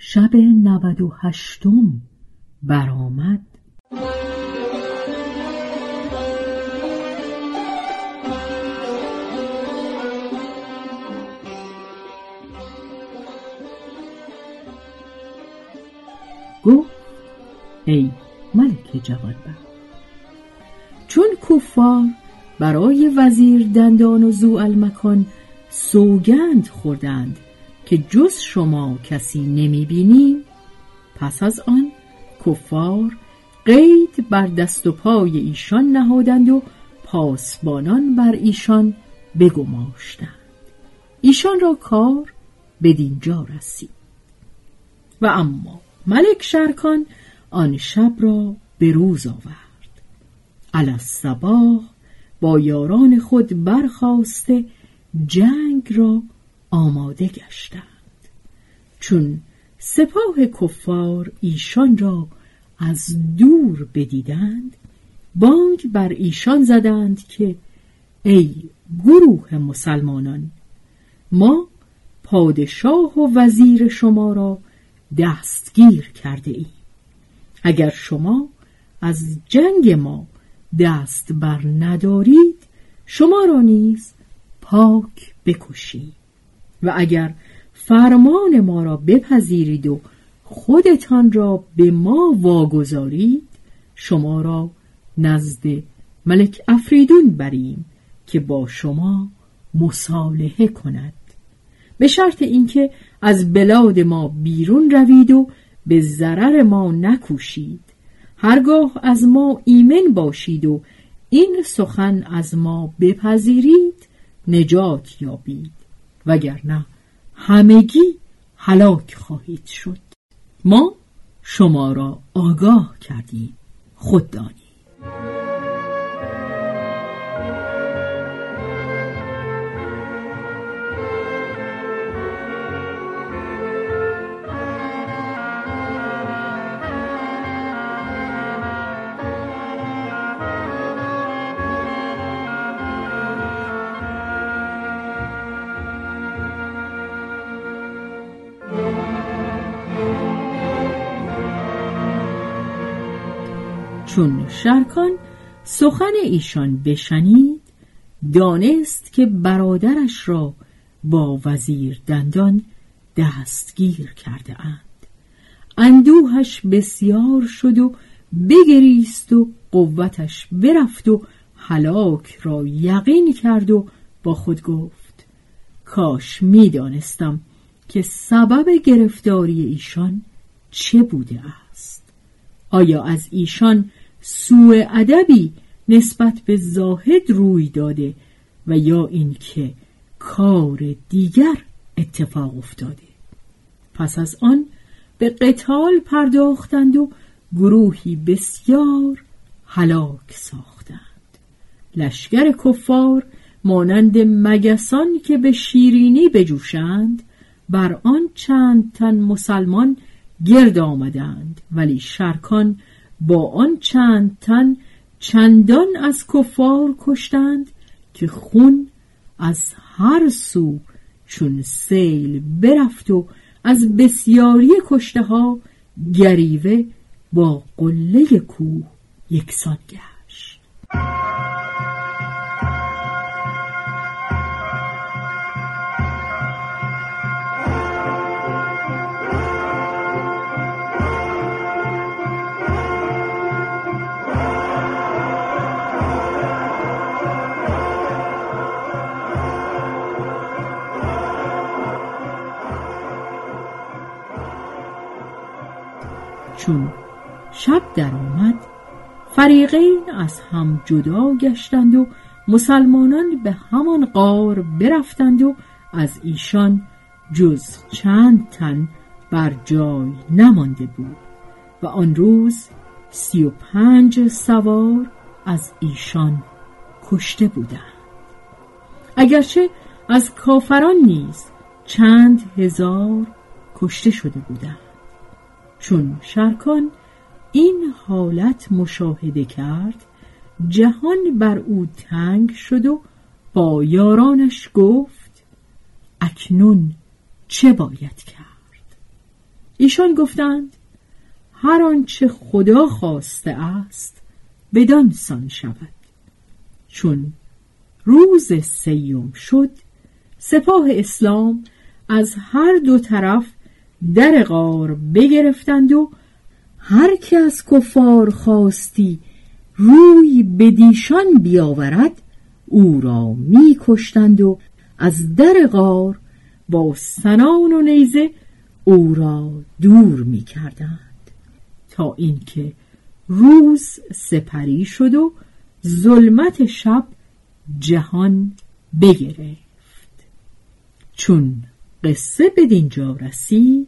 شب نود و هشتم برآمد. گفت ای ملک جوانبخت چون کفار برای وزیر دندان و زو المکان سوگند خوردند که جز شما کسی نمی بینیم پس از آن کفار قید بر دست و پای ایشان نهادند و پاسبانان بر ایشان بگماشتند. ایشان را کار به دینجا رسید. و اما ملک شرکان آن شب را به روز آورد. الصباح با یاران خود برخواسته جنگ را آماده گشتند. چون سپاه کفار ایشان را از دور بدیدند بانگ بر ایشان زدند که ای گروه مسلمانان ما پادشاه و وزیر شما را دستگیر کرده ایم. اگر شما از جنگ ما دست بر ندارید شما را نیز پاک بکشید و اگر فرمان ما را بپذیرید و خودتان را به ما واگذارید شما را نزد ملک افریدون بریم که با شما مصالحه کند. به شرط اینکه از بلاد ما بیرون روید و به ضرر ما نکوشید. هرگاه از ما ایمن باشید و این سخن از ما بپذیرید نجات یابید. وگرنه همگی هلاک خواهید شد. ما شما را آگاه کردیم. خود دانید. چون شرکان سخن ایشان بشنید دانست که برادرش را با وزیر دندان دستگیر کرده اند. اندوهش بسیار شد و بگریست و قوتش برفت و هلاک را یقین کرد و با خود گفت کاش می‌دانستم که سبب گرفتاری ایشان چه بوده است. آیا از ایشان سوء ادبی نسبت به زاهد روی داده و یا اینکه کار دیگر اتفاق افتاده. پس از آن به قتال پرداختند و گروهی بسیار هلاک ساختند. لشکر کفار مانند مگسان که به شیرینی بجوشند بر آن چند تن مسلمان گرد آمدند ولی شرکان با آن چند تن چندان از کفار کشتند که خون از هر سو چون سیل برفت و از بسیاری کشته ها گریوه با قله کوه یکسان گشت. چون شب در آمد فریقین از هم جدا گشتند و مسلمانان به همان قار برفتند و از ایشان جز چند تن بر جای نمانده بود و آن روز سی و پنج سوار از ایشان کشته بودند. اگرچه از کافران نیز چند هزار کشته شده بودند. چون شرکان این حالت مشاهده کرد جهان بر او تنگ شد و با یارانش گفت اکنون چه باید کرد؟ ایشان گفتند هر آنچه خدا خواسته است بدان سان شود. چون روز سیوم شد سپاه اسلام از هر دو طرف در غار بگرفتند و هر که از کفار خواستی روی بدیشان بیاورد او را می کشتند و از در غار با سنان و نیزه او را دور می کردند تا اینکه روز سپری شد و ظلمت شب جهان بگرفت. چون قصه به دینجا رسید